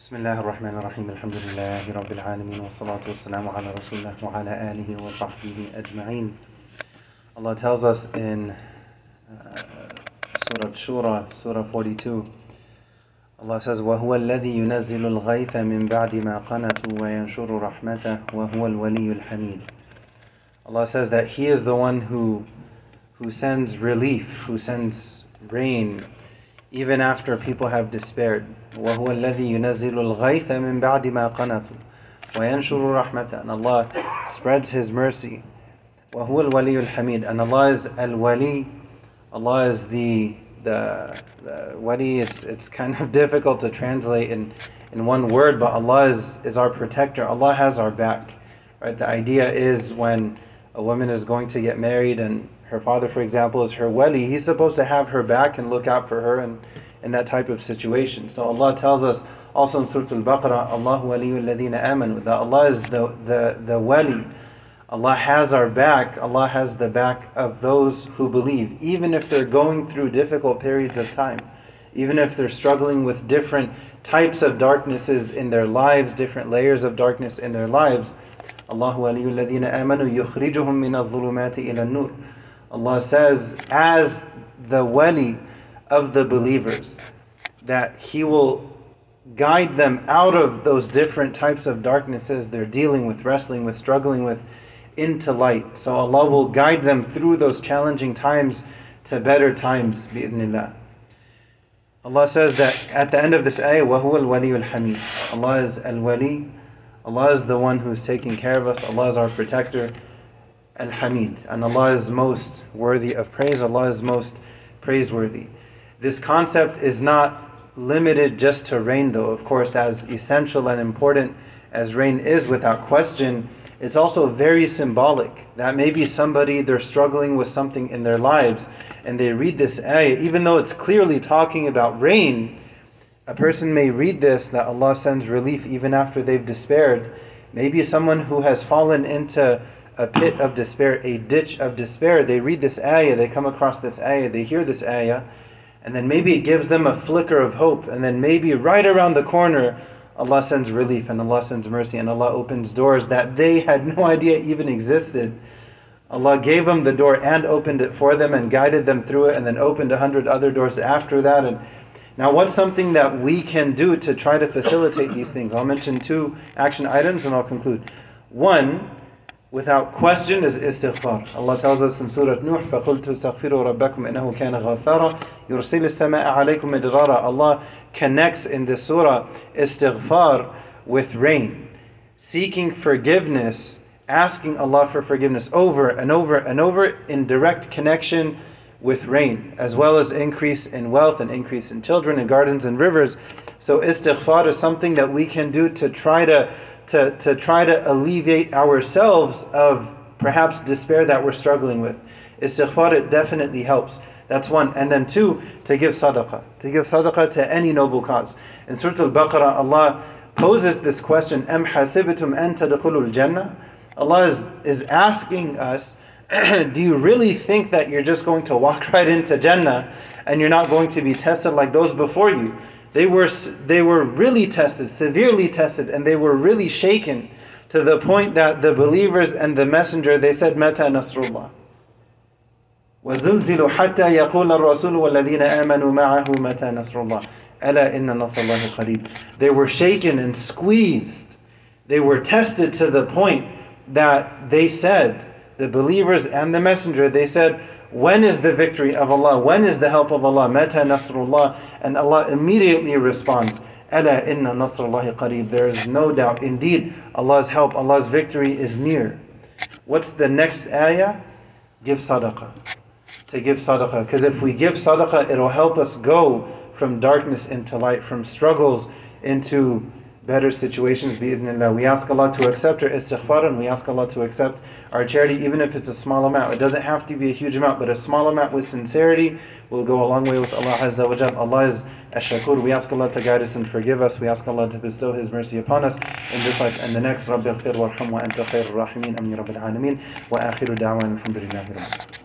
بسم الله الرحمن الرحيم. الحمد لله رب العالمين والصلاة والسلام على رسول الله وعلى آله وصحبه أجمعين. Allah tells us in uh, Surah Shura, Surah 42, Allah says, وَهُوَ الَّذِي يُنَزِّلُ الْغَيْثَ مِن بَعْدِ مَا قَنَطُوا وَيَنشُرُ رَحْمَتَهُ وَهُوَ الْوَلِيُّ الْحَمِيدُ Allah says that He is the one who who sends relief, who sends rain, even after people have despaired. وَهُوَ الَّذِي يُنَزِّلُ الْغَيْثَ مِن بَعْدِ مَا قَنَطُوا وَيَنشُرُ رَحْمَتَهُ And Allah spreads His mercy. وَهُوَ الْوَلِيُّ الْحَمِيدُ And Allah is Al-Wali. Allah is the the, the wali. It's it's kind of difficult to translate in in one word, but Allah is is our protector. Allah has our back. Right? The idea is when a woman is going to get married and her father, for example, is her wali, he's supposed to have her back and look out for her and in that type of situation. So Allah tells us also in Surah Al-Baqarah, Allah waliyul ladina amanu, that Allah is the, the, the wali. Allah has our back. Allah has the back of those who believe, even if they're going through difficult periods of time, even if they're struggling with different types of darknesses in their lives, different layers of darkness in their lives. Allah waliyul ladina amanu yukhrijuhum min al-dhulumati ila nur Allah says, as the wali of the believers, that He will guide them out of those different types of darknesses they're dealing with, wrestling with, struggling with, into light. So Allah will guide them through those challenging times to better times, bi'idhnillah. Allah says that at the end of this ayah, وَهُوَ الْوَلِيُّ الْحَمِيدُ Allah is al-wali, Allah is the one who's taking care of us, Allah is our protector. Al-Hamid. And Allah is most worthy of praise, Allah is most praiseworthy. This concept is not limited just to rain, though. Of course, as essential and important as rain is without question, it's also very symbolic. That maybe somebody, they're struggling with something in their lives, and they read this ayah, even though it's clearly talking about rain, a person may read this that Allah sends relief even after they've despaired. Maybe someone who has fallen into a pit of despair, a ditch of despair, they read this ayah, they come across this ayah, they hear this ayah, and then maybe it gives them a flicker of hope, and then maybe right around the corner, Allah sends relief and Allah sends mercy and Allah opens doors that they had no idea even existed. Allah gave them the door and opened it for them and guided them through it and then opened a hundred other doors after that. And now, what's something that we can do to try to facilitate these things? I'll mention two action items and I'll conclude. One, without question is istighfar. Allah tells us in Surah Nuh, فَقُلْتُ اسْتَغْفِرُوا رَبَّكُمْ إِنَّهُ كَانَ غَفَّارًا يُرْسِلِ السَّمَاءَ عَلَيْكُمْ مِدْرَارًا Allah connects in this surah istighfar with rain. Seeking forgiveness, asking Allah for forgiveness over and over and over in direct connection with rain, as well as increase in wealth and increase in children and gardens and rivers. So istighfar is something that we can do to try to to, to try to alleviate ourselves of perhaps despair that we're struggling with. Istighfar, it definitely helps. That's one. And then two, to give sadaqah. To give sadaqah to any noble cause. In Surah Al-Baqarah, Allah poses this question, Am hasibitum an tadkhulul jannah? Allah is, is asking us, do you really think that you're just going to walk right into Jannah and you're not going to be tested like those before you? They were, they were really tested, severely tested, and they were really shaken to the point that the believers and the messenger, they said, Mata Nasrullah. وزلزلوا حتى يقول الرسول والذين آمنوا معه متى نصر الله ألا إن نصر الله قريب They were shaken and squeezed. They were tested to the point that they said, the believers and the messenger, they said, when is the victory of Allah? When is the help of Allah? Mata Nasrullah. And Allah immediately responds, Ala inna Nasrullahi qareeb. There is no doubt. Indeed, Allah's help, Allah's victory is near. What's the next ayah? Give sadaqah. To give sadaqah. Because if we give sadaqah, it'll help us go from darkness into light, from struggles into better situations bi'idhnillah. We ask Allah to accept our istighfar and we ask Allah to accept our charity even if it's a small amount. It doesn't have to be a huge amount, but a small amount with sincerity will go a long way with Allah Azza wa Jal. Allah is ash-shakur. We ask Allah to guide us and forgive us. We ask Allah to bestow His mercy upon us in this life and the next. رب اغفر وارحم وأنت خير الراحمين أمين رب العالمين وآخر دعوانا الحمد لله رب العالمين